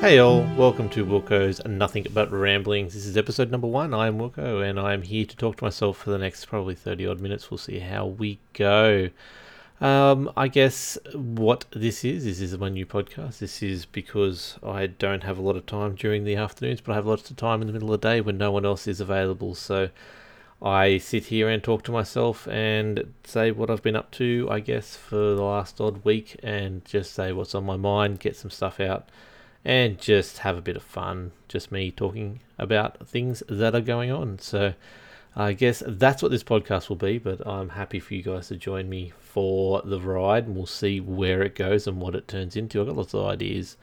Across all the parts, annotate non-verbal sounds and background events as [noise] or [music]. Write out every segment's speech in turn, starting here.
Hey all, welcome to Wilco's Nothing But Ramblings. This is episode number one. I am Wilco and I am here to talk to myself for the next probably 30 odd minutes. We'll see how we go. Um, I guess what this is, this is my new podcast. This is because I don't have a lot of time during the afternoons, but I have lots of time in the middle of the day when no one else is available. So I sit here and talk to myself and say what I've been up to, I guess, for the last odd week and just say what's on my mind, get some stuff out and just have a bit of fun. Just me talking about things that are going on. So I guess that's what this podcast will be, but I'm happy for you guys to join me for the ride and we'll see where it goes and what it turns into. I've got lots of ideas,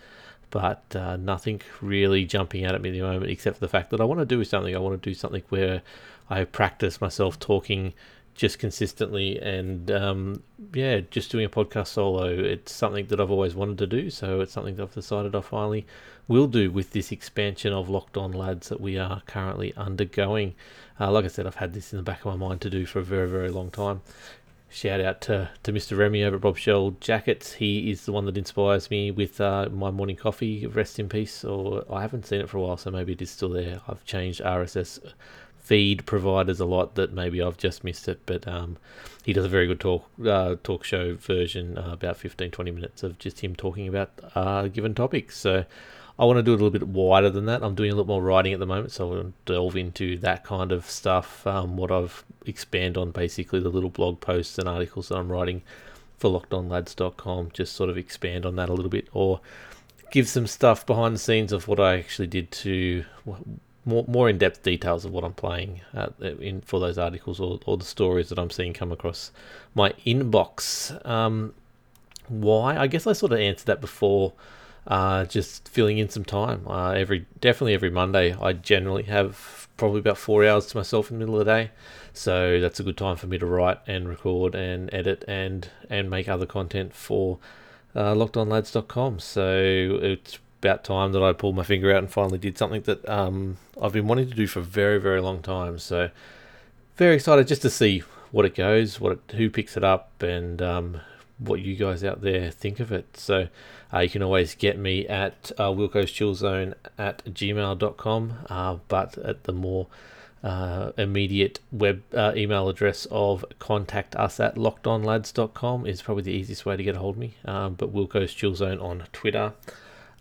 but uh, nothing really jumping out at me at the moment except for the fact that I want to do something. I want to do something where I practice myself talking just consistently and um, yeah, just doing a podcast solo. It's something that I've always wanted to do, so it's something that I've decided I finally will do with this expansion of Locked On Lads that we are currently undergoing. Uh, like I said, I've had this in the back of my mind to do for a very, very long time. Shout out to, to Mr. Remy over at Bob Shell Jackets. He is the one that inspires me with uh, my morning coffee. Rest in peace. Or I haven't seen it for a while, so maybe it is still there. I've changed RSS feed providers a lot that maybe I've just missed it, but um, he does a very good talk uh, talk show version, uh, about 15 20 minutes of just him talking about uh, given topics. So I want to do it a little bit wider than that. I'm doing a little more writing at the moment, so I want to delve into that kind of stuff. Um, what I've expand on basically the little blog posts and articles that I'm writing for lockedonlads.com, just sort of expand on that a little bit or give some stuff behind the scenes of what I actually did to more more in depth details of what I'm playing uh, in for those articles or, or the stories that I'm seeing come across my inbox. Um, why? I guess I sort of answered that before. Uh, just filling in some time. Uh, every definitely every Monday, I generally have probably about four hours to myself in the middle of the day, so that's a good time for me to write and record and edit and and make other content for uh, LockedOnLads.com. So it's about time that I pulled my finger out and finally did something that um, I've been wanting to do for a very, very long time. So, very excited just to see what it goes, what it, who picks it up, and um, what you guys out there think of it. So, uh, you can always get me at uh, Wilco's Chill Zone at gmail.com, uh, but at the more uh, immediate web uh, email address of contact us at lockedonlads.com is probably the easiest way to get a hold of me. Um, but Wilco's Chill Zone on Twitter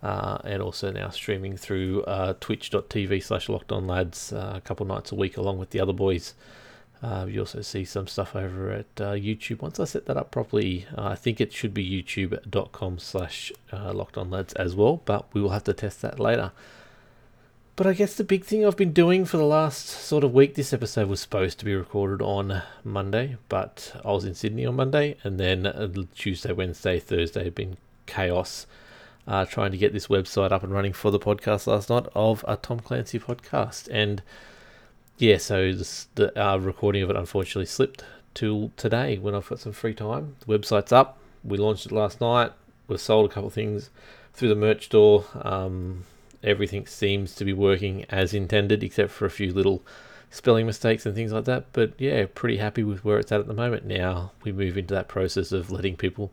uh, and also now streaming through uh, twitch.tv slash locked on lads uh, a couple nights a week along with the other boys. Uh, you also see some stuff over at uh, YouTube. Once I set that up properly, uh, I think it should be youtube.com slash locked on lads as well, but we will have to test that later. But I guess the big thing I've been doing for the last sort of week, this episode was supposed to be recorded on Monday, but I was in Sydney on Monday, and then Tuesday, Wednesday, Thursday had been chaos uh, trying to get this website up and running for the podcast last night of a Tom Clancy podcast. And yeah, so this, the uh, recording of it unfortunately slipped till today when I've got some free time. The website's up. We launched it last night. We've sold a couple of things through the merch store. Um, everything seems to be working as intended, except for a few little spelling mistakes and things like that. But yeah, pretty happy with where it's at at the moment. Now we move into that process of letting people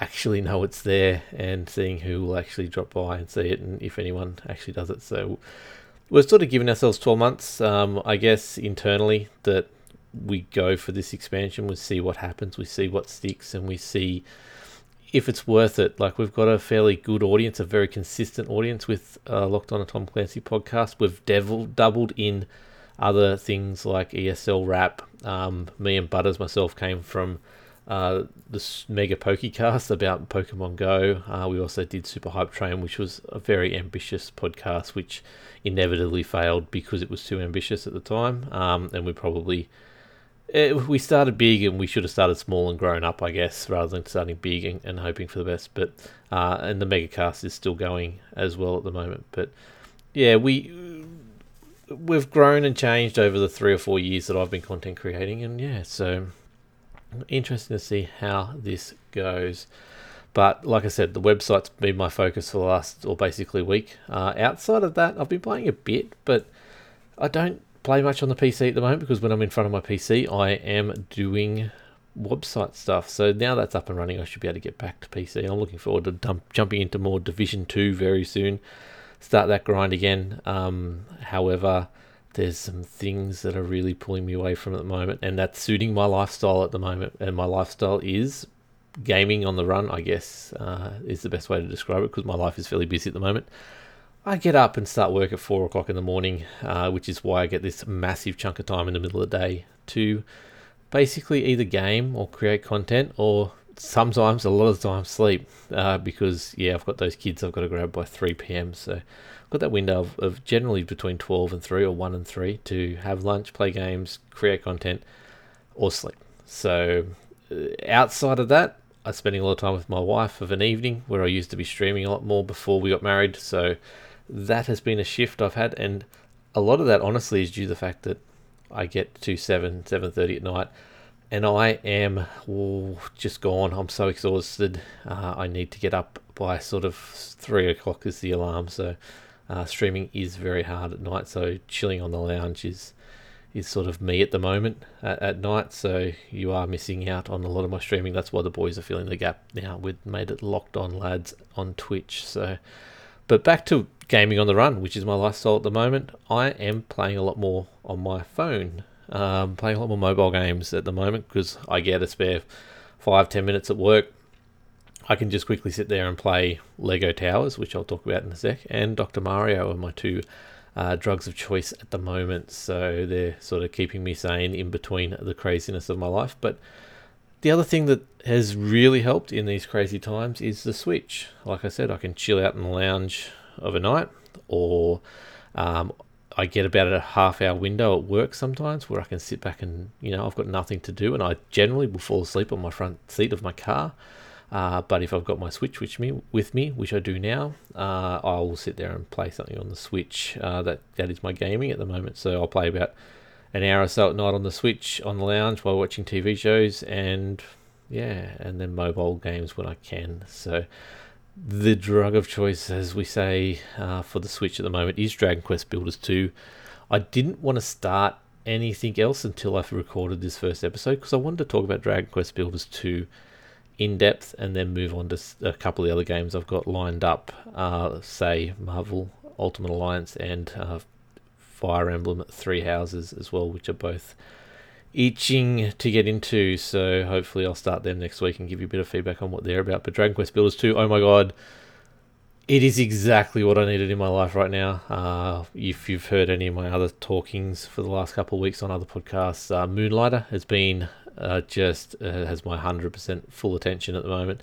actually know it's there and seeing who will actually drop by and see it and if anyone actually does it. So we're sort of giving ourselves 12 months, um, I guess, internally that we go for this expansion. We see what happens, we see what sticks, and we see if it's worth it. Like we've got a fairly good audience, a very consistent audience with uh, Locked On a Tom Clancy podcast. We've devil, doubled in other things like ESL rap. Um, me and Butters myself came from uh, this mega pokecast about Pokemon Go. Uh, we also did Super Hype Train, which was a very ambitious podcast, which inevitably failed because it was too ambitious at the time. Um, and we probably it, eh, we started big, and we should have started small and grown up, I guess, rather than starting big and, and hoping for the best. But uh, and the megacast is still going as well at the moment. But yeah, we we've grown and changed over the three or four years that I've been content creating, and yeah, so interesting to see how this goes. But like I said, the website's been my focus for the last, or basically week. Uh, outside of that, I've been playing a bit, but I don't play much on the PC at the moment because when I'm in front of my PC, I am doing website stuff. So now that's up and running, I should be able to get back to PC. I'm looking forward to dump, jumping into more Division 2 very soon. start that grind again. Um, however, there's some things that are really pulling me away from at the moment, and that's suiting my lifestyle at the moment. And my lifestyle is gaming on the run, I guess, uh, is the best way to describe it because my life is fairly busy at the moment. I get up and start work at four o'clock in the morning, uh, which is why I get this massive chunk of time in the middle of the day to basically either game or create content or sometimes a lot of the time sleep uh, because yeah I've got those kids I've got to grab by 3 p.m. so got that window of, of generally between 12 and 3 or 1 and 3 to have lunch, play games, create content or sleep. So uh, outside of that I'm spending a lot of time with my wife of an evening where I used to be streaming a lot more before we got married so that has been a shift I've had and a lot of that honestly is due to the fact that I get to 7 7:30 at night and I am oh, just gone. I'm so exhausted. Uh, I need to get up by sort of three o'clock is the alarm. So uh, streaming is very hard at night. So chilling on the lounge is is sort of me at the moment at, at night. So you are missing out on a lot of my streaming. That's why the boys are filling the gap now. We've made it locked on lads on Twitch. So, but back to gaming on the run, which is my lifestyle at the moment. I am playing a lot more on my phone um, playing a lot more mobile games at the moment because I get a spare five ten minutes at work. I can just quickly sit there and play Lego Towers, which I'll talk about in a sec, and Dr. Mario are my two uh, drugs of choice at the moment. So they're sort of keeping me sane in between the craziness of my life. But the other thing that has really helped in these crazy times is the Switch. Like I said, I can chill out in the lounge overnight, or um, I get about a half hour window at work sometimes where I can sit back and, you know, I've got nothing to do and I generally will fall asleep on my front seat of my car. Uh, but if I've got my Switch with me, with me which I do now, uh, I will sit there and play something on the Switch. Uh, that that is my gaming at the moment. So I'll play about an hour or so at night on the Switch on the lounge while watching TV shows and yeah, and then mobile games when I can. So the drug of choice, as we say uh, for the Switch at the moment, is Dragon Quest Builders 2. I didn't want to start anything else until I've recorded this first episode because I wanted to talk about Dragon Quest Builders 2 in depth and then move on to a couple of the other games I've got lined up, uh, say Marvel Ultimate Alliance and uh, Fire Emblem Three Houses as well, which are both itching to get into. So hopefully I'll start them next week and give you a bit of feedback on what they're about. But Dragon Quest Builders 2, oh my god, it is exactly what I needed in my life right now. Uh, if you've heard any of my other talkings for the last couple of weeks on other podcasts, uh, Moonlighter has been uh, just uh, has my 100% full attention at the moment.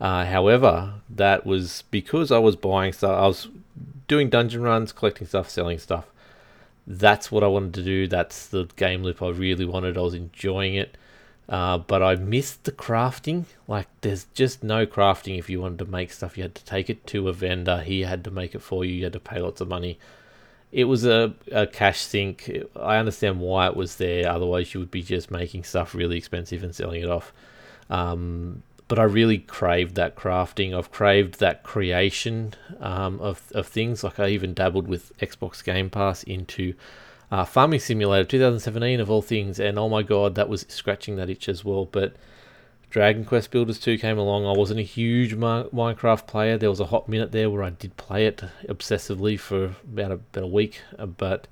Uh, however, that was because I was buying stuff. I was doing dungeon runs, collecting stuff, selling stuff that's what I wanted to do. That's the game loop I really wanted. I was enjoying it. Uh, but I missed the crafting. Like, there's just no crafting. If you wanted to make stuff, you had to take it to a vendor. He had to make it for you. You had to pay lots of money. It was a, a cash sink. I understand why it was there. Otherwise, you would be just making stuff really expensive and selling it off. Um, but I really craved that crafting. I've craved that creation um, of, of things. Like I even dabbled with Xbox Game Pass into uh, Farming Simulator 2017 of all things, and oh my god, that was scratching that itch as well. But Dragon Quest Builders 2 came along. I wasn't a huge Minecraft player. There was a hot minute there where I did play it obsessively for about a, about a week, uh, but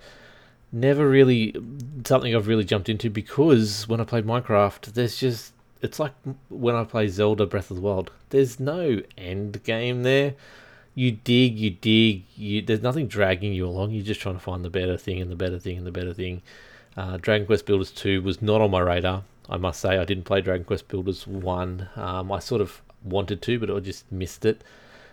never really something I've really jumped into because when I played Minecraft, there's just it's like when I play Zelda Breath of the Wild. There's no end game there. You dig, you dig. You, there's nothing dragging you along. You're just trying to find the better thing and the better thing and the better thing. Uh, Dragon Quest Builders 2 was not on my radar. I must say, I didn't play Dragon Quest Builders 1. Um, I sort of wanted to, but I just missed it.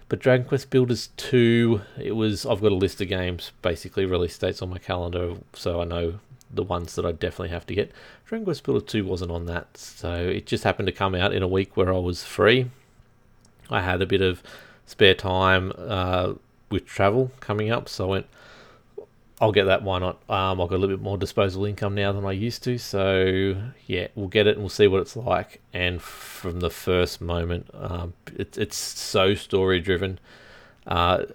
But Dragon Quest Builders 2, it was. I've got a list of games, basically release dates on my calendar, so I know the ones that I definitely have to get. Dragon Quest Builder 2 wasn't on that, so it just happened to come out in a week where I was free. I had a bit of spare time uh, with travel coming up, so I went, I'll get that, why not? Um, I've got a little bit more disposable income now than I used to, so yeah, we'll get it and we'll see what it's like. And from the first moment, um, it, it's so story driven. Uh,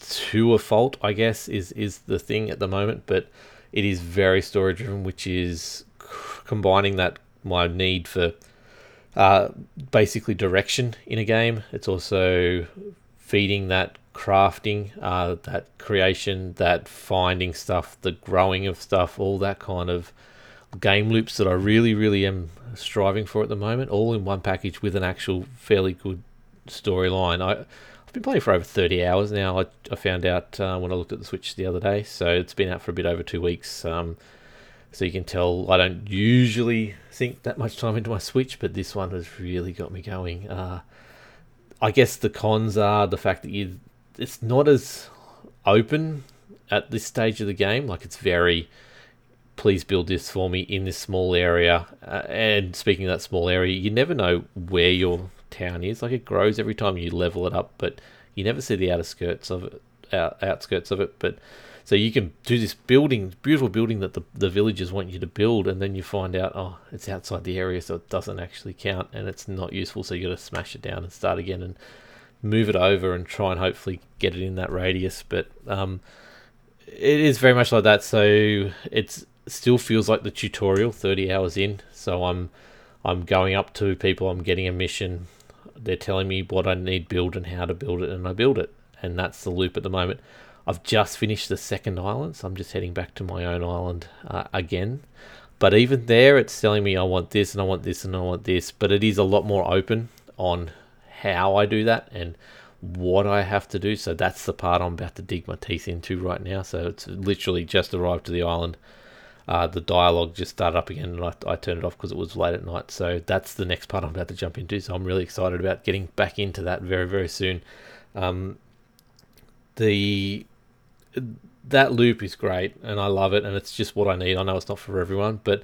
to a fault, I guess, is is the thing at the moment, but it is very story driven, which is combining that my need for uh, basically direction in a game. It's also feeding that crafting, uh, that creation, that finding stuff, the growing of stuff, all that kind of game loops that I really, really am striving for at the moment, all in one package with an actual fairly good storyline. I I've been playing for over 30 hours now. I, I found out uh, when I looked at the Switch the other day, so it's been out for a bit over two weeks. Um, so you can tell I don't usually sink that much time into my Switch, but this one has really got me going. Uh, I guess the cons are the fact that you it's not as open at this stage of the game. Like it's very please build this for me in this small area. Uh, and speaking of that small area, you never know where your town is. Like it grows every time you level it up, but you never see the outer skirts of it, out, outskirts of it. But so you can do this building, beautiful building that the, the villagers want you to build, and then you find out, oh, it's outside the area, so it doesn't actually count, and it's not useful. So you got to smash it down and start again and move it over and try and hopefully get it in that radius. But um, it is very much like that. So it's still feels like the tutorial 30 hours in. So i'm i'm going up to people i'm getting a mission. They're telling me what i need build and how to build it and i build it. And that's the loop at the moment. I've just finished the second island so i'm just heading back to my own island uh, again. But even there it's telling me i want this and i want this and i want this. But it is a lot more open on how i do that and what I have to do. So that's the part I'm about to dig my teeth into right now. So it's literally just arrived to the island uh, the dialogue just started up again and I, I turned it off because it was late at night. So that's the next part I'm about to jump into. So I'm really excited about getting back into that very, very soon. Um, the that loop is great and I love it and it's just what I need. I know it's not for everyone, but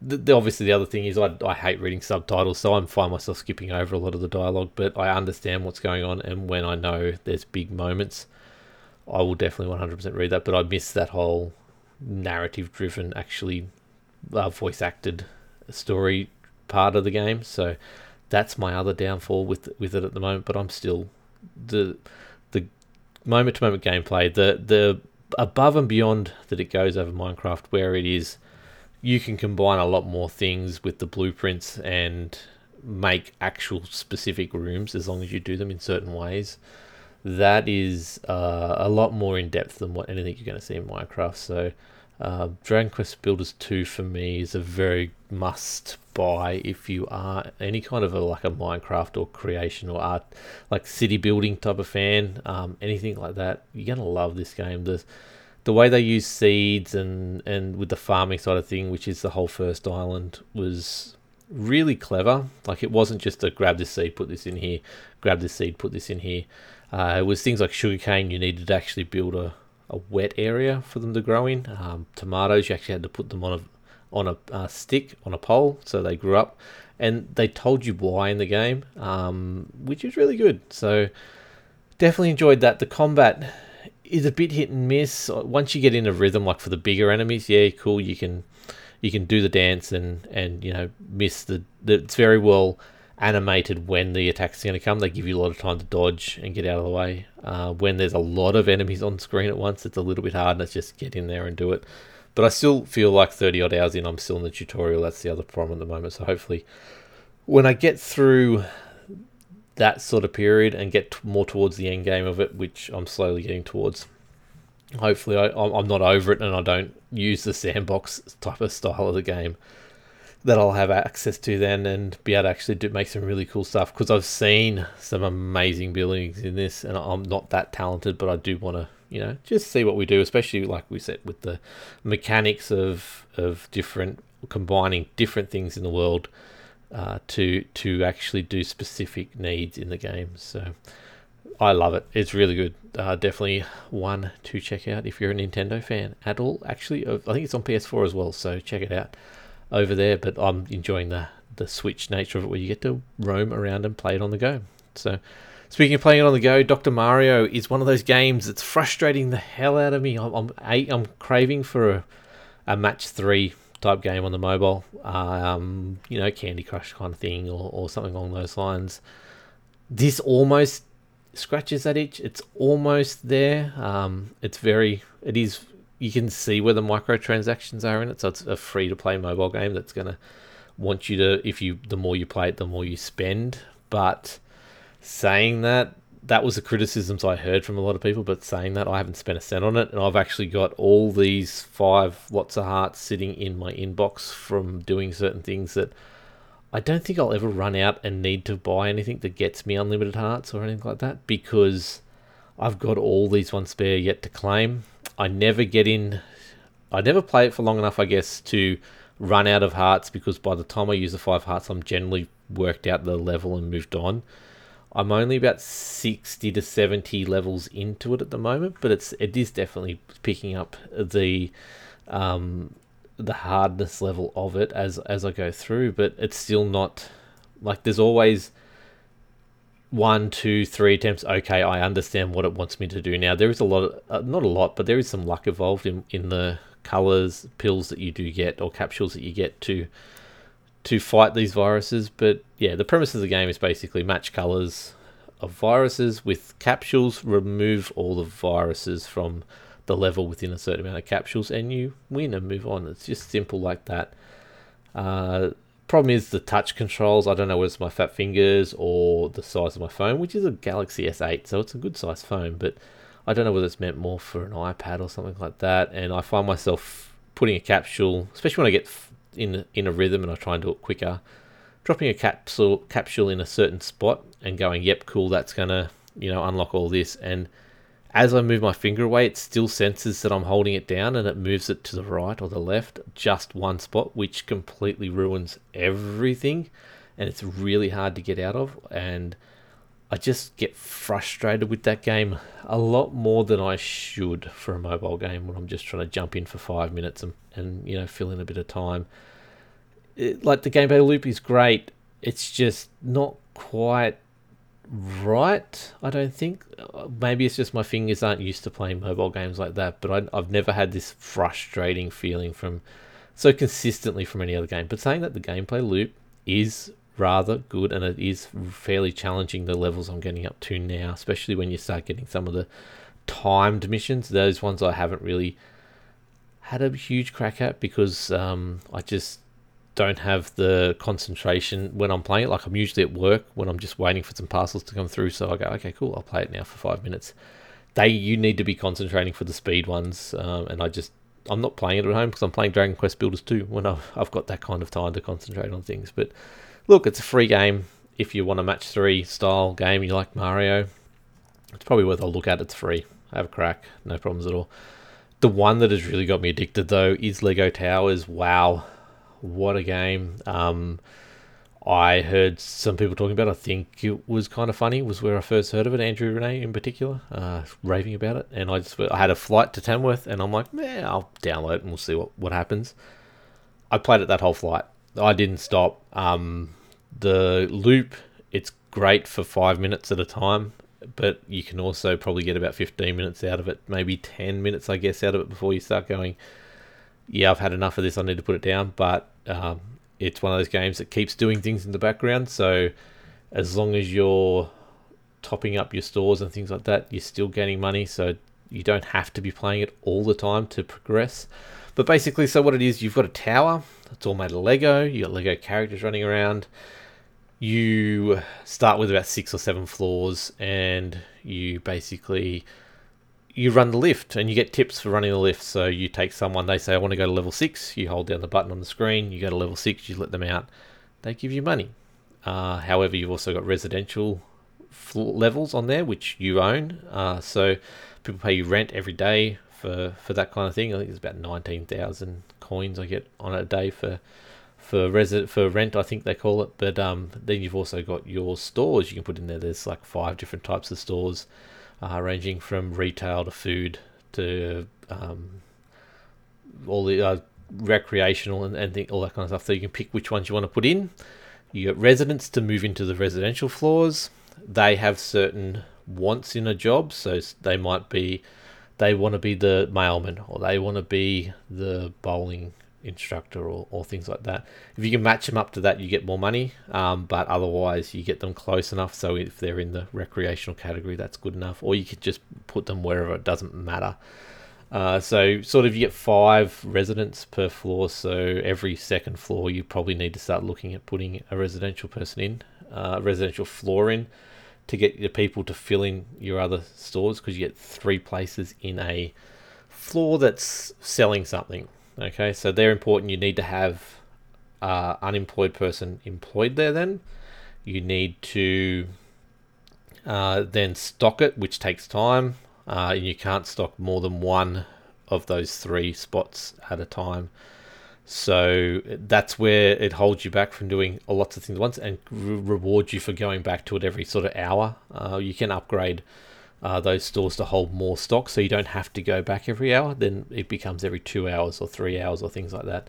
the, the, obviously the other thing is I, I hate reading subtitles, so I'm find myself skipping over a lot of the dialogue, but I understand what's going on and when I know there's big moments, I will definitely 100% read that, but I miss that whole narrative driven, actually uh, voice acted story part of the game. So that's my other downfall with with it at the moment. But I'm still the the moment to moment gameplay, the the above and beyond that it goes over Minecraft, where it is you can combine a lot more things with the blueprints and make actual specific rooms as long as you do them in certain ways. That is uh, a lot more in depth than what anything you're going to see in Minecraft. So uh, Dragon Quest Builders 2 for me is a very must buy if you are any kind of a like a Minecraft or creation or art like city building type of fan, um, anything like that. You're gonna love this game. The the way they use seeds and and with the farming side of thing, which is the whole first island, was really clever. Like it wasn't just a grab this seed, put this in here, grab this seed, put this in here. Uh, it was things like sugarcane. You needed to actually build a a wet area for them to grow in. Um, tomatoes, you actually had to put them on a on a uh, stick on a pole, so they grew up, and they told you why in the game, um, which is really good. So definitely enjoyed that. The combat is a bit hit and miss. Once you get in a rhythm, like for the bigger enemies, yeah, cool. You can you can do the dance and and you know miss the, the it's very well animated when the attack's going to come. They give you a lot of time to dodge and get out of the way. Uh, when there's a lot of enemies on screen at once, it's a little bit hard. Let's just get in there and do it. But I still feel like 30 odd hours in, I'm still in the tutorial. That's the other problem at the moment. So hopefully, when I get through that sort of period and get more towards the end game of it, which I'm slowly getting towards, hopefully I, I'm not over it and I don't use the [laughs] sandbox type of style of the game that I'll have access to then and be able to actually do, make some really cool stuff because I've seen some amazing buildings in this and I'm not that talented but I do want to you know just see what we do especially like we said with the mechanics of of different combining different things in the world uh, to to actually do specific needs in the game. So I love it. It's really good. Uh, definitely one to check out if you're a Nintendo fan at all. Actually I think it's on PS4 as well so check it out over there, but I'm enjoying the the Switch nature of it, where you get to roam around and play it on the go. So, speaking of playing it on the go, Doctor Mario is one of those games that's frustrating the hell out of me. I'm I'm, I'm craving for a, a match three type game on the mobile, um, you know, Candy Crush kind of thing, or or something along those lines. This almost scratches that itch. It's almost there. Um, it's very, it is you can see where the microtransactions are in it. So it's a free to play mobile game that's going to want you to, if you, the more you play it, the more you spend. But saying that, that was the criticisms I heard from a lot of people. But saying that, I haven't spent a cent on it, and I've actually got all these five lots of hearts sitting in my inbox from doing certain things that I don't think I'll ever run out and need to buy anything that gets me unlimited hearts or anything like that because I've got all these ones spare yet to claim. I never get in. I never play it for long enough, I guess, to run out of hearts because by the time I use the five hearts, I'm generally worked out the level and moved on. I'm only about 60 to 70 levels into it at the moment, but it's it is definitely picking up the um, the hardness level of it as as I go through, but it's still not like there's always one, two, three attempts. Okay, I understand what it wants me to do now. There is a lot, of, uh, not a lot, but there is some luck involved in in the colors pills that you do get or capsules that you get to to fight these viruses. But yeah, the premise of the game is basically match colors of viruses with capsules, remove all the viruses from the level within a certain amount of capsules, and you win and move on. It's just simple like that. Uh, problem is the touch controls. I don't know whether it's my fat fingers or the size of my phone, which is a Galaxy S8, so it's a good sized phone, but I don't know whether it's meant more for an iPad or something like that. And I find myself putting a capsule, especially when I get in in a rhythm and I try and do it quicker, dropping a capsule capsule in a certain spot and going, "Yep, cool, that's gonna you know unlock all this." And as I move my finger away, it still senses that I'm holding it down and it moves it to the right or the left, just one spot, which completely ruins everything. And it's really hard to get out of. And I just get frustrated with that game a lot more than I should for a mobile game when I'm just trying to jump in for five minutes and, and you know, fill in a bit of time. It, like the gameplay loop is great, it's just not quite right. I don't think. Uh, maybe it's just my fingers aren't used to playing mobile games like that. But I, I've never had this frustrating feeling from so consistently from any other game. But saying that the gameplay loop is rather good and it is fairly challenging the levels I'm getting up to now, especially when you start getting some of the timed missions. Those ones I haven't really had a huge crack at because um, I just don't have the concentration when I'm playing it. Like I'm usually at work when I'm just waiting for some parcels to come through. So I go, okay, cool, I'll play it now for five minutes. They you need to be concentrating for the speed ones, um, and I just I'm not playing it at home because I'm playing Dragon Quest Builders 2 when I've, I've got that kind of time to concentrate on things. But look, it's a free game. If you want a match three style game, you like Mario, it's probably worth a look at. It's free. Have a crack, no problems at all. The one that has really got me addicted though is Lego Towers. Wow, what a game. Um, I heard some people talking about. It. I think it was Kinda Funny. Was where I first heard of it. Andrea Rene in particular, uh, raving about it, and I just I had a flight to Tamworth, and I'm like, yeah, I'll download it and we'll see what what happens. I played it that whole flight. I didn't stop. Um, the loop, it's great for five minutes at a time, but you can also probably get about 15 minutes out of it, maybe 10 minutes, I guess, out of it before you start going yeah, I've had enough of this. I need to put it down. But um, it's one of those games that keeps doing things in the background. So as long as you're topping up your stores and things like that, you're still gaining money. So you don't have to be playing it all the time to progress. But basically, so what it is, you've got a tower. It's all made of Lego. You got Lego characters running around. You start with about six or seven floors, and you basically you run the lift and you get tips for running the lift. So you take someone, they say, I want to go to level six. You hold down the button on the screen, you go to level six, you let them out. They give you money. Uh, however, you've also got residential levels on there, which you own. Uh, so people pay you rent every day for, for that kind of thing. I think it's about 19,000 coins I get on a day for for for rent, I think they call it. But um, then you've also got your stores you can put in there. There's like five different types of stores uh, ranging from retail to food to um, all the uh, recreational and, and all that kind of stuff. So you can pick which ones you want to put in. You get residents to move into the residential floors. They have certain wants in a job, so they might be they want to be the mailman or they want to be the bowling instructor or, or things like that. If you can match them up to that, you get more money. Um, but otherwise, you get them close enough. So if they're in the recreational category, that's good enough. Or you could just put them wherever it doesn't matter. Uh, so sort of you get five residents per floor. So every second floor, you probably need to start looking at putting a residential person in, uh, residential floor in. to get your people to fill in your other stores because you get three places in a floor that's selling something. Okay, so they're important. You need to have uh, unemployed person employed there. Then you need to uh, then stock it, which takes time. Uh, and you can't stock more than one of those three spots at a time. So that's where it holds you back from doing lots of things at once and re- rewards you for going back to it every sort of hour. Uh, you can upgrade uh, those stores to hold more stock so you don't have to go back every hour. Then it becomes every two hours or three hours or things like that.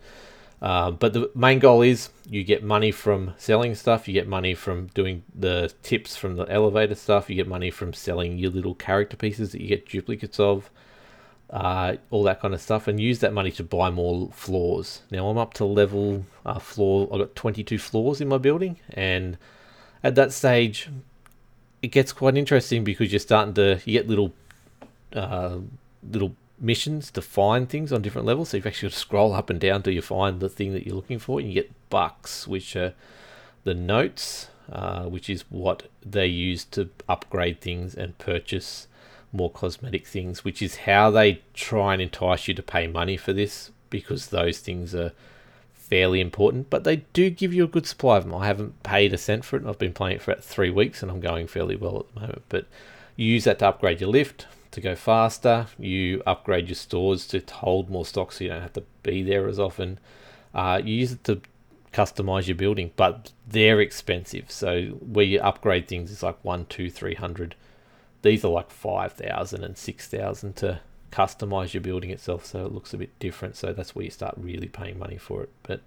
Uh, but the main goal is you get money from selling stuff, you get money from doing the tips from the elevator stuff, you get money from selling your little character pieces that you get duplicates of uh, all that kind of stuff, and use that money to buy more floors. Now I'm up to level uh, floor. I've got 22 floors in my building, and at that stage, it gets quite interesting because you're starting to you get little uh, little missions to find things on different levels. So you've actually scroll up and down till you find the thing that you're looking for, and you get bucks, which are the notes, uh, which is what they use to upgrade things and purchase more cosmetic things, which is how they try and entice you to pay money for this because those things are fairly important. But they do give you a good supply of them. I haven't paid a cent for it. I've been playing it for about three weeks and I'm going fairly well at the moment. But you use that to upgrade your lift to go faster. You upgrade your stores to hold more stock so you don't have to be there as often. Uh, you use it to customize your building, but they're expensive. So where you upgrade things, it's like one, two, three hundred these are like 5,000 and 6,000 to customize your building itself so it looks a bit different. So that's where you start really paying money for it. But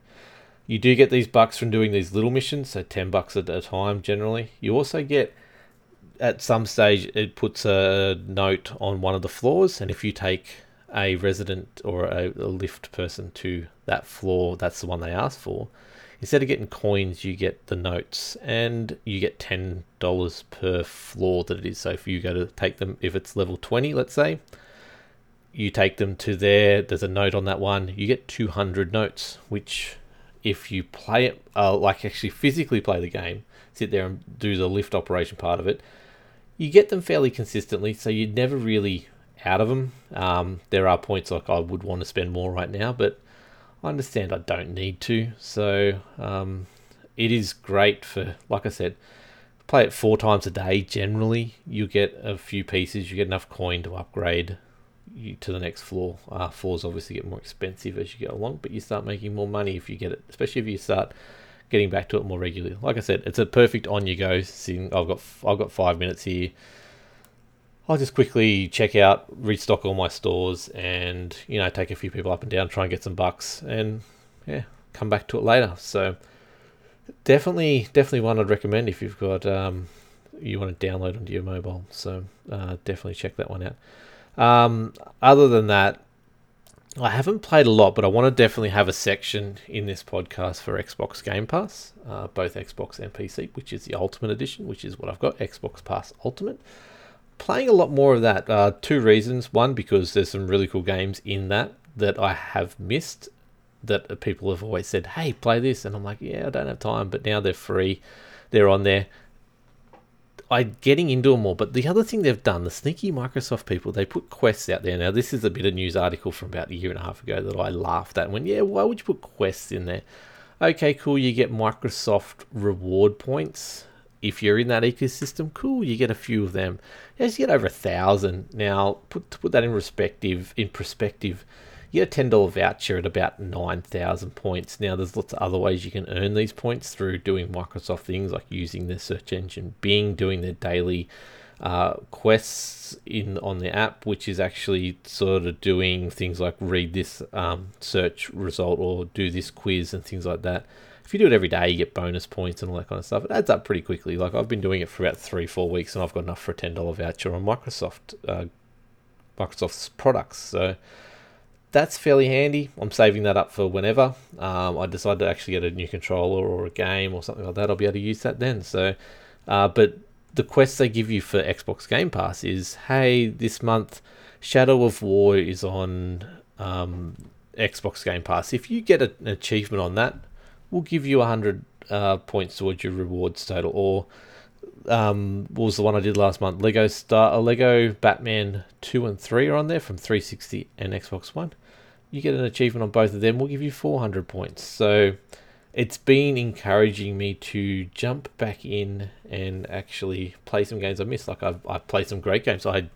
you do get these bucks from doing these little missions, so 10 bucks at a time generally. You also get at some stage it puts a note on one of the floors and if you take a resident or a, a lift person to that floor, that's the one they ask for instead of getting coins, you get the notes, and you get ten dollars per floor that it is. So if you go to take them, if it's level twenty, let's say, you take them to there. There's a note on that one. You get two hundred notes, which if you play it, uh, like actually physically play the game, sit there and do the lift operation part of it, you get them fairly consistently. So you're never really out of them. Um, there are points like I would want to spend more right now, but I understand I don't need to, so um, it is great for, like I said, play it four times a day. Generally, you get a few pieces, you get enough coin to upgrade you to the next floor. Uh, floors obviously get more expensive as you go along, but you start making more money if you get it, especially if you start getting back to it more regularly. Like I said, it's a perfect on you go thing. I've got I've got five minutes here. I'll just quickly check out, restock all my stores, and you know take a few people up and down, try and get some bucks, and yeah, come back to it later. So definitely, definitely one I'd recommend if you've got um, you want to download onto your mobile. So uh, definitely check that one out. Um, other than that, I haven't played a lot, but I want to definitely have a section in this podcast for Xbox Game Pass, uh, both Xbox and PC, which is the Ultimate Edition, which is what I've got, Xbox Pass Ultimate playing a lot more of that. Uh, two reasons. One, because there's some really cool games in that that I have missed that people have always said, hey, play this. And I'm like, yeah, I don't have time. But now they're free, they're on there. I'm getting into them more. But the other thing they've done, the sneaky Microsoft people, they put quests out there. Now, this is a bit of news article from about a year and a half ago that I laughed at. When, yeah, why would you put quests in there? Okay, cool. You get Microsoft reward points if you're in that ecosystem, cool, you get a few of them. Yes, you get over a thousand. Now, put to put that in perspective, in perspective, you get a ten dollar voucher at about nine thousand points. Now, there's lots of other ways you can earn these points through doing Microsoft things like using their search engine, Bing, doing their daily uh, quests in on the app, which is actually sort of doing things like read this um, search result or do this quiz and things like that if you do it every day, you get bonus points and all that kind of stuff. It adds up pretty quickly. Like I've been doing it for about three, four weeks, and I've got enough for a ten dollar voucher on Microsoft, uh, Microsoft's products. So that's fairly handy. I'm saving that up for whenever um, I decide to actually get a new controller or a game or something like that. I'll be able to use that then. So, uh, but the quest they give you for Xbox Game Pass is, hey, this month Shadow of War is on um, Xbox Game Pass. If you get a, an achievement on that, we'll give you 100 uh, points towards your rewards total. Or um, what was the one I did last month? Lego Star, uh, Lego Batman two and three are on there from 360 and Xbox One. You get an achievement on both of them. We'll give you 400 points. So it's been encouraging me to jump back in and actually play some games I missed. Like I've, I've played some great games. I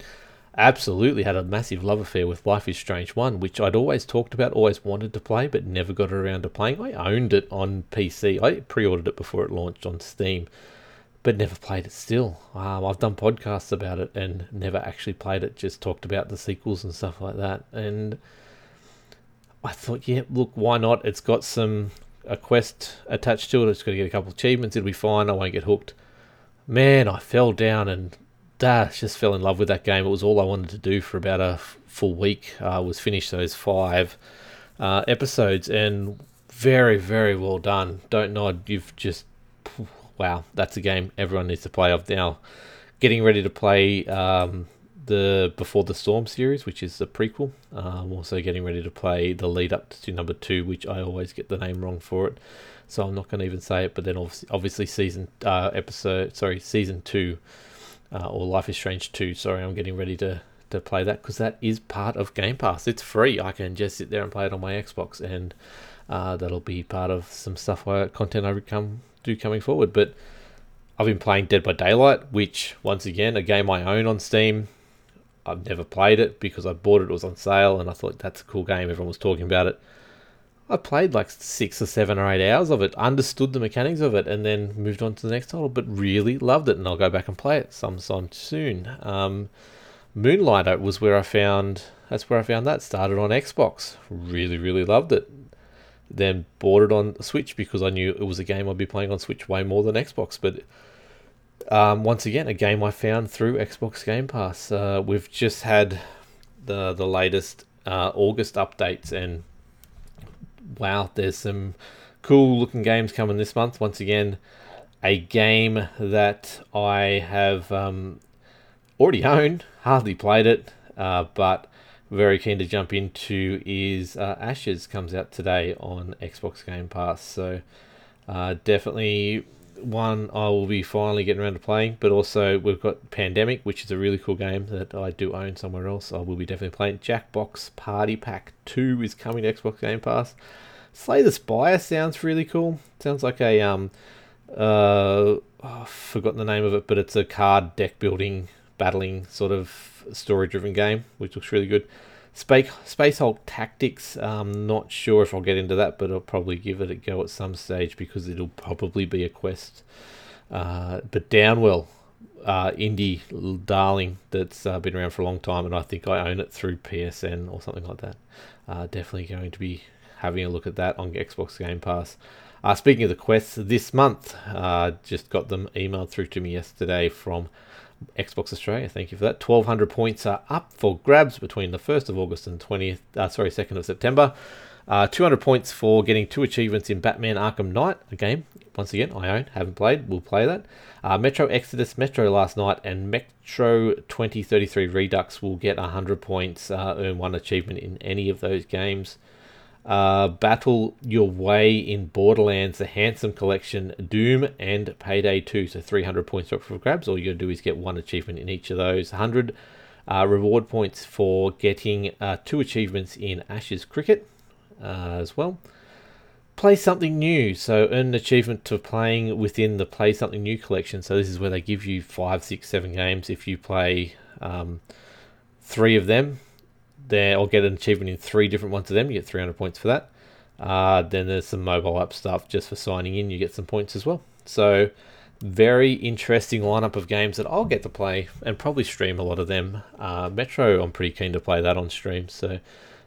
absolutely had a massive love affair with Life is Strange 1, which I'd always talked about, always wanted to play, but never got around to playing. I owned it on PC. I pre ordered it before it launched on Steam, but never played it still. Um, I've done podcasts about it and never actually played it, just talked about the sequels and stuff like that. And I thought, yeah, look, why not? It's got some a quest attached to it. It's going to get a couple of achievements. It'll be fine. I won't get hooked. Man, I fell down and uh, just fell in love with that game. It was all I wanted to do for about a full week. Uh, was finish those five uh, episodes and very very well done. Dontnod. You've just wow. That's a game everyone needs to play. Of now getting ready to play um, the Before the Storm series, which is the prequel. Uh, I'm also getting ready to play the lead up to number two, which I always get the name wrong for it. So I'm not going to even say it. But then obviously, obviously season uh, episode sorry season two uh, or Life is Strange 2. Sorry, I'm getting ready to, to play that because that is part of Game Pass. It's free. I can just sit there and play it on my Xbox, and uh, that'll be part of some stuff I, content I come do coming forward. But I've been playing Dead by Daylight, which once again a game I own on Steam. I've never played it because I bought it. It was on sale, and I thought that's a cool game. Everyone was talking about it. I played like six or seven or eight hours of it, understood the mechanics of it, and then moved on to the next title. But really loved it, and I'll go back and play it sometime soon. Um, Moonlighter was where I found. That's where I found that. Started on Xbox. Really, really loved it. Then bought it on Switch because I knew it was a game I'd be playing on Switch way more than Xbox. But um, once again, a game I found through Xbox Game Pass. Uh, we've just had the the latest uh, August updates and wow, there's some cool looking games coming this month. Once again, a game that I have um, already owned, hardly played it, uh, but very keen to jump into is uh, Ashes comes out today on Xbox Game Pass. So uh, definitely one I will be finally getting around to playing. But also we've got Pandemic, which is a really cool game that I do own somewhere else. I will be definitely playing. Jackbox Party Pack Two is coming to Xbox Game Pass. Slay the Spire sounds really cool. Sounds like a um uh oh, I've forgotten the name of it, but it's a card deck building, battling sort of story driven game, which looks really good. Space Space Hulk Tactics. Um, not sure if I'll get into that, but I'll probably give it a go at some stage because it'll probably be a quest. Uh, but Downwell, uh, indie darling that's uh, been around for a long time, and I think I own it through PSN or something like that. Uh, definitely going to be having a look at that on Xbox Game Pass. Uh, speaking of the quests, this month, uh, just got them emailed through to me yesterday from Xbox Australia. Thank you for that. 1200 points are up for grabs between the 1st of August and 20th, uh, sorry, 2nd of September. Uh, 200 points for getting two achievements in Batman Arkham Knight, a game, once again, I own, haven't played, we'll play that. Uh, Metro Exodus Metro Last Light, and Metro 2033 Redux will get 100 points, uh, earn one achievement in any of those games. Uh, battle your way in Borderlands, the Handsome Collection, Doom, and Payday 2. So 300 points up for grabs. All you gotta do is get one achievement in each of those. 100 uh, reward points for getting uh, two achievements in Ashes Cricket uh, as well. Play something new. So earn an achievement to playing within the Play Something New collection. So this is where they give you five, six, seven games. If you play um, three of them, there or get an achievement in three different ones of them. You get 300 points for that. Uh, then there's some mobile app stuff just for signing in. You get some points as well. So very interesting lineup of games that I'll get to play and probably stream a lot of them. Uh, Metro, I'm pretty keen to play that on stream. So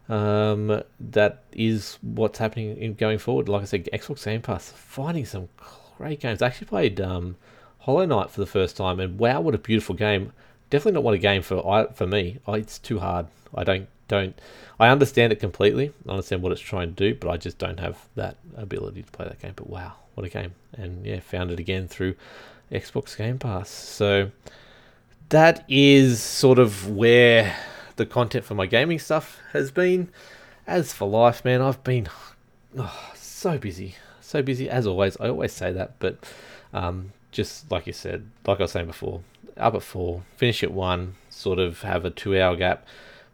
um, that is what's happening in going forward. Like I said, Xbox Game Pass finding some great games. I actually played um, Hollow Knight for the first time, and wow, what a beautiful game! Definitely not what a game for I for me. It's too hard. I don't don't I understand it completely. I understand what it's trying to do, but I just don't have that ability to play that game. But wow, what a game! And yeah, found it again through Xbox Game Pass. So that is sort of where the content for my gaming stuff has been. As for life, man, I've been oh, so busy, so busy as always. I always say that, but um, just like you said, like I was saying before, up at four, finish at one, sort of have a two hour gap,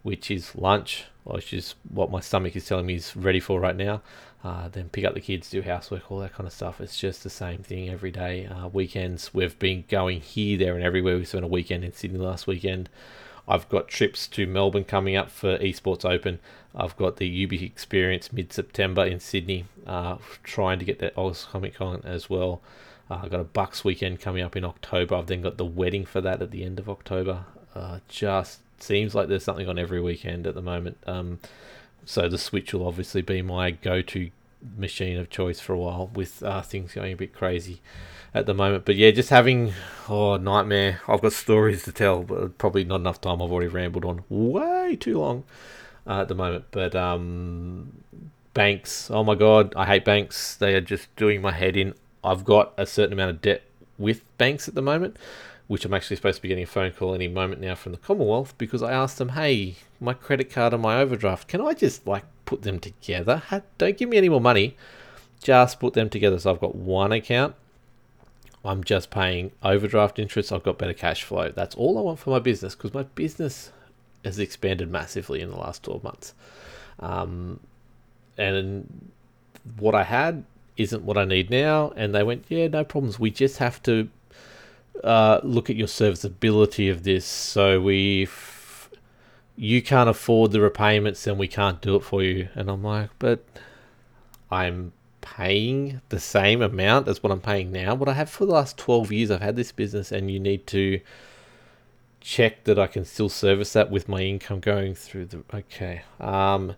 which is lunch, which is what my stomach is telling me is ready for right now. Uh, then pick up the kids, do housework, all that kind of stuff. It's just the same thing every day. Uh, weekends, we've been going here, there, and everywhere. We spent a weekend in Sydney last weekend. I've got trips to Melbourne coming up for Esports Open. I've got the UB Experience mid September in Sydney, uh, trying to get that Oz Comic Con as well. Uh, I've got a Bucks weekend coming up in October. I've then got the wedding for that at the end of October. Uh, just seems like there's something on every weekend at the moment. Um, so the Switch will obviously be my go-to machine of choice for a while, with uh, things going a bit crazy at the moment. But yeah, just having oh nightmare. I've got stories to tell, but probably not enough time. I've already rambled on way too long uh, at the moment. But um, banks, oh my god, I hate banks. They are just doing my head in. I've got a certain amount of debt with banks at the moment, which I'm actually supposed to be getting a phone call any moment now from the Commonwealth because I asked them, hey, my credit card and my overdraft, can I just like put them together? Don't give me any more money. Just put them together. So I've got one account. I'm just paying overdraft interest. I've got better cash flow. That's all I want for my business because my business has expanded massively in the last 12 months. Um, and what I had isn't what I need now. And they went, yeah, no problems. We just have to uh, look at your serviceability of this. So we, you can't afford the repayments, then we can't do it for you. And I'm like, but I'm paying the same amount as what I'm paying now. What I have for the last 12 years, I've had this business, and you need to check that I can still service that with my income going through the. Okay. Um,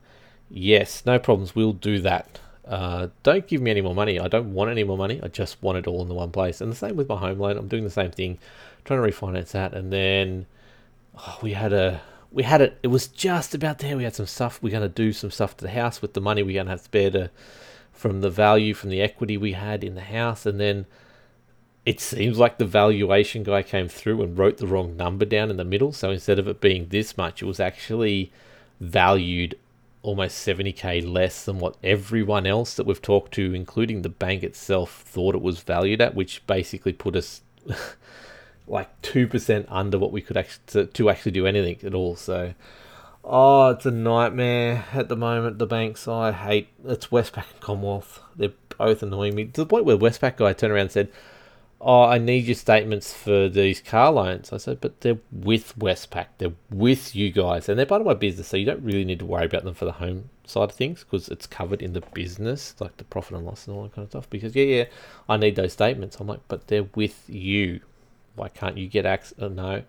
yes, no problems. We'll do that. Uh, don't give me any more money. I don't want any more money. I just want it all in the one place. And the same with my home loan. I'm doing the same thing, trying to refinance that. And then oh, we had a we had it. It was just about there. We had some stuff. We're going to do some stuff to the house with the money we're going to have spare to from the value from the equity we had in the house. And then it seems like the valuation guy came through and wrote the wrong number down in the middle. So instead of it being this much, it was actually valued almost 70k less than what everyone else that we've talked to, including the bank itself, thought it was valued at, which basically put us [laughs] like 2% under what we could actually to, to, actually do anything at all. So, oh, it's a nightmare at the moment. The banks, I hate it's Westpac and Commonwealth. They're both annoying me to the point where Westpac guy turned around and said, oh, I need your statements for these car loans. I said, but they're with Westpac, they're with you guys, and they're part of my business, so you don't really need to worry about them for the home side of things because it's covered in the business, like the profit and loss and all that kind of stuff. Because yeah, yeah, I need those statements. I'm like, but they're with you. Why can't you get access? Uh, no,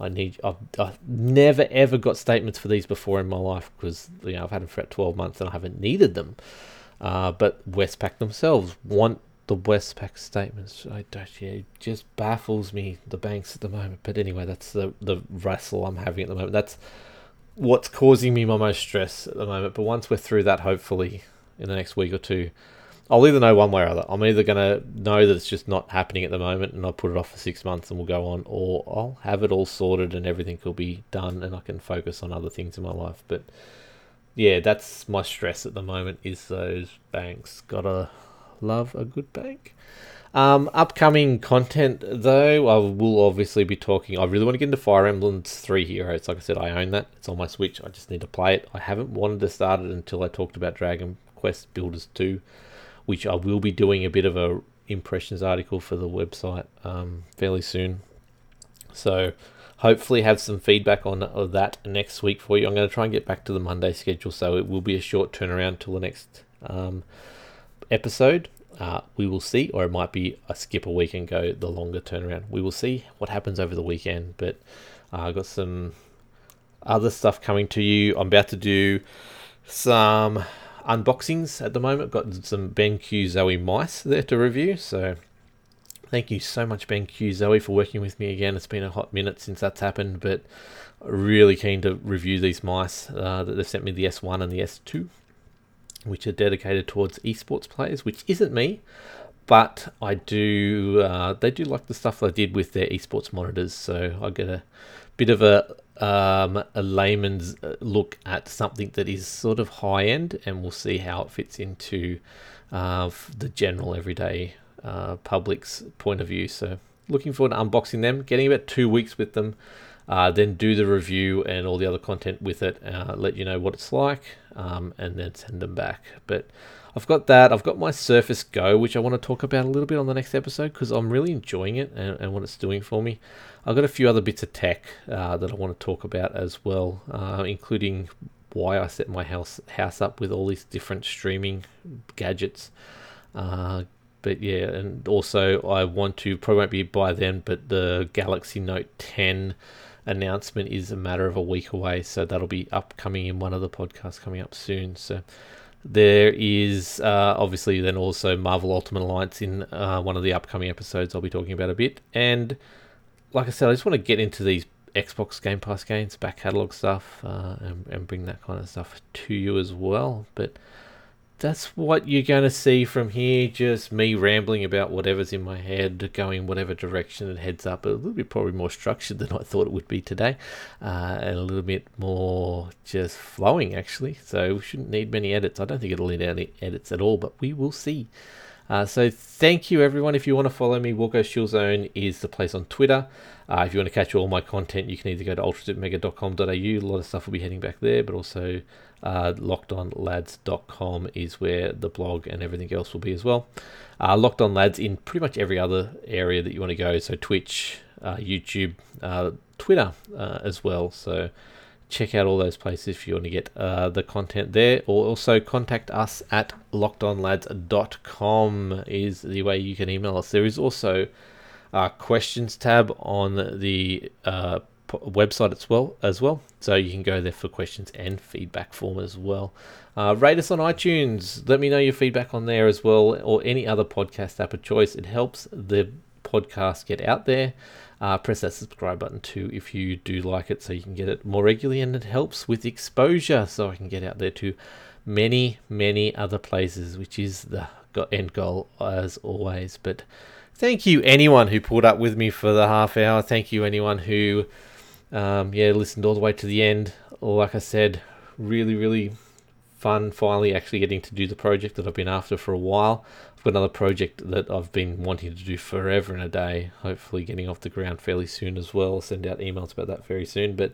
I need. I've, I've never ever got statements for these before in my life because you know I've had them for 12 months and I haven't needed them. Uh, but Westpac themselves want the Westpac statements. I don't, it just baffles me the banks at the moment. But anyway, that's the the wrestle I'm having at the moment. That's what's causing me my most stress at the moment. But once we're through that, hopefully in the next week or two, I'll either know one way or other. I'm either gonna know that it's just not happening at the moment, and I'll put it off for six months and we'll go on, or I'll have it all sorted and everything will be done, and I can focus on other things in my life. But yeah, that's my stress at the moment. Is those banks gotta love a good bank. Um, upcoming content, though, I will obviously be talking. I really want to get into Fire Emblem Three Houses. Like I said, I own that. It's on my Switch. I just need to play it. I haven't wanted to start it until I talked about Dragon Quest Builders Two, which I will be doing a bit of a impressions article for the website um, fairly soon. So hopefully have some feedback on that next week for you. I'm going to try and get back to the Monday schedule, so it will be a short turnaround till the next um, episode. Uh, we will see, or it might be a skip a week and go the longer turnaround. We will see what happens over the weekend. But uh, I've got some other stuff coming to you. I'm about to do some unboxings at the moment. Got some BenQ Zowie mice there to review. So thank you so much, BenQ Zowie, for working with me again. It's been a hot minute since that's happened, but really keen to review these mice uh, that they've sent me the S1 and the S2 which are dedicated towards esports players, which isn't me, but I do. Uh, they do like the stuff I did with their esports monitors, so I get a bit of a um, a layman's uh, look at something that is sort of high end, and we'll see how it fits into uh, the general everyday uh, public's point of view. So looking forward to unboxing them, getting about two weeks with them, uh, then do the review and all the other content with it, uh, let you know what it's like, um, and then send them back. But I've got that. I've got my Surface Go, which I want to talk about a little bit on the next episode because I'm really enjoying it and, and, what it's doing for me. I've got a few other bits of tech uh, that I want to talk about as well, uh, including why I set my house house up with all these different streaming gadgets. Uh, but yeah, and also I want to probably won't be by then, but the Galaxy Note 10 announcement is a matter of a week away, so that'll be upcoming in one of the podcasts coming up soon. So there is uh, obviously then also Marvel Ultimate Alliance in uh, one of the upcoming episodes I'll be talking about a bit, and like I said, I just want to get into these Xbox Game Pass games, back catalog stuff, uh, and, and bring that kind of stuff to you as well. But that's what you're going to see from here. Just me rambling about whatever's in my head, going whatever direction it heads up. A little bit probably more structured than I thought it would be today, uh, and a little bit more just flowing actually. So we shouldn't need many edits. I don't think it'll need any edits at all, but we will see. Uh, so thank you everyone. If you want to follow me, Wilco Shield Zone is the place on Twitter. Uh, if you want to catch all my content, you can either go to ultrazipmega.com.au. A lot of stuff will be heading back there, but also uh, lockedonlads.com is where the blog and everything else will be as well. Uh, Locked On Lads in pretty much every other area that you want to go. So Twitch, uh, YouTube, uh, Twitter uh, as well. So check out all those places if you want to get uh, the content there or also contact us at lockedonlads.com is the way you can email us there is also a questions tab on the uh, website as well as well. So you can go there for questions and feedback form as well. Uh, rate us on itunes. Let me know your feedback on there as well or any other podcast app of choice. It helps the podcast get out there. Uh, press that subscribe button too if you do like it so you can get it more regularly and it helps with exposure so I can get out there to many, many other places, which is the end goal as always. But thank you anyone who pulled up with me for the half hour. Thank you anyone who, um, yeah, listened all the way to the end. Like I said, really, really fun finally actually getting to do the project that I've been after for a while. I've got another project that I've been wanting to do forever and a day, hopefully getting off the ground fairly soon as well. I'll send out emails about that very soon. But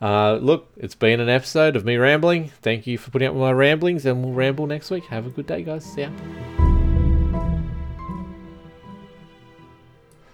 uh, look, it's been an episode of me rambling. Thank you for putting up with my ramblings, and we'll ramble next week. Have a good day, guys. See ya.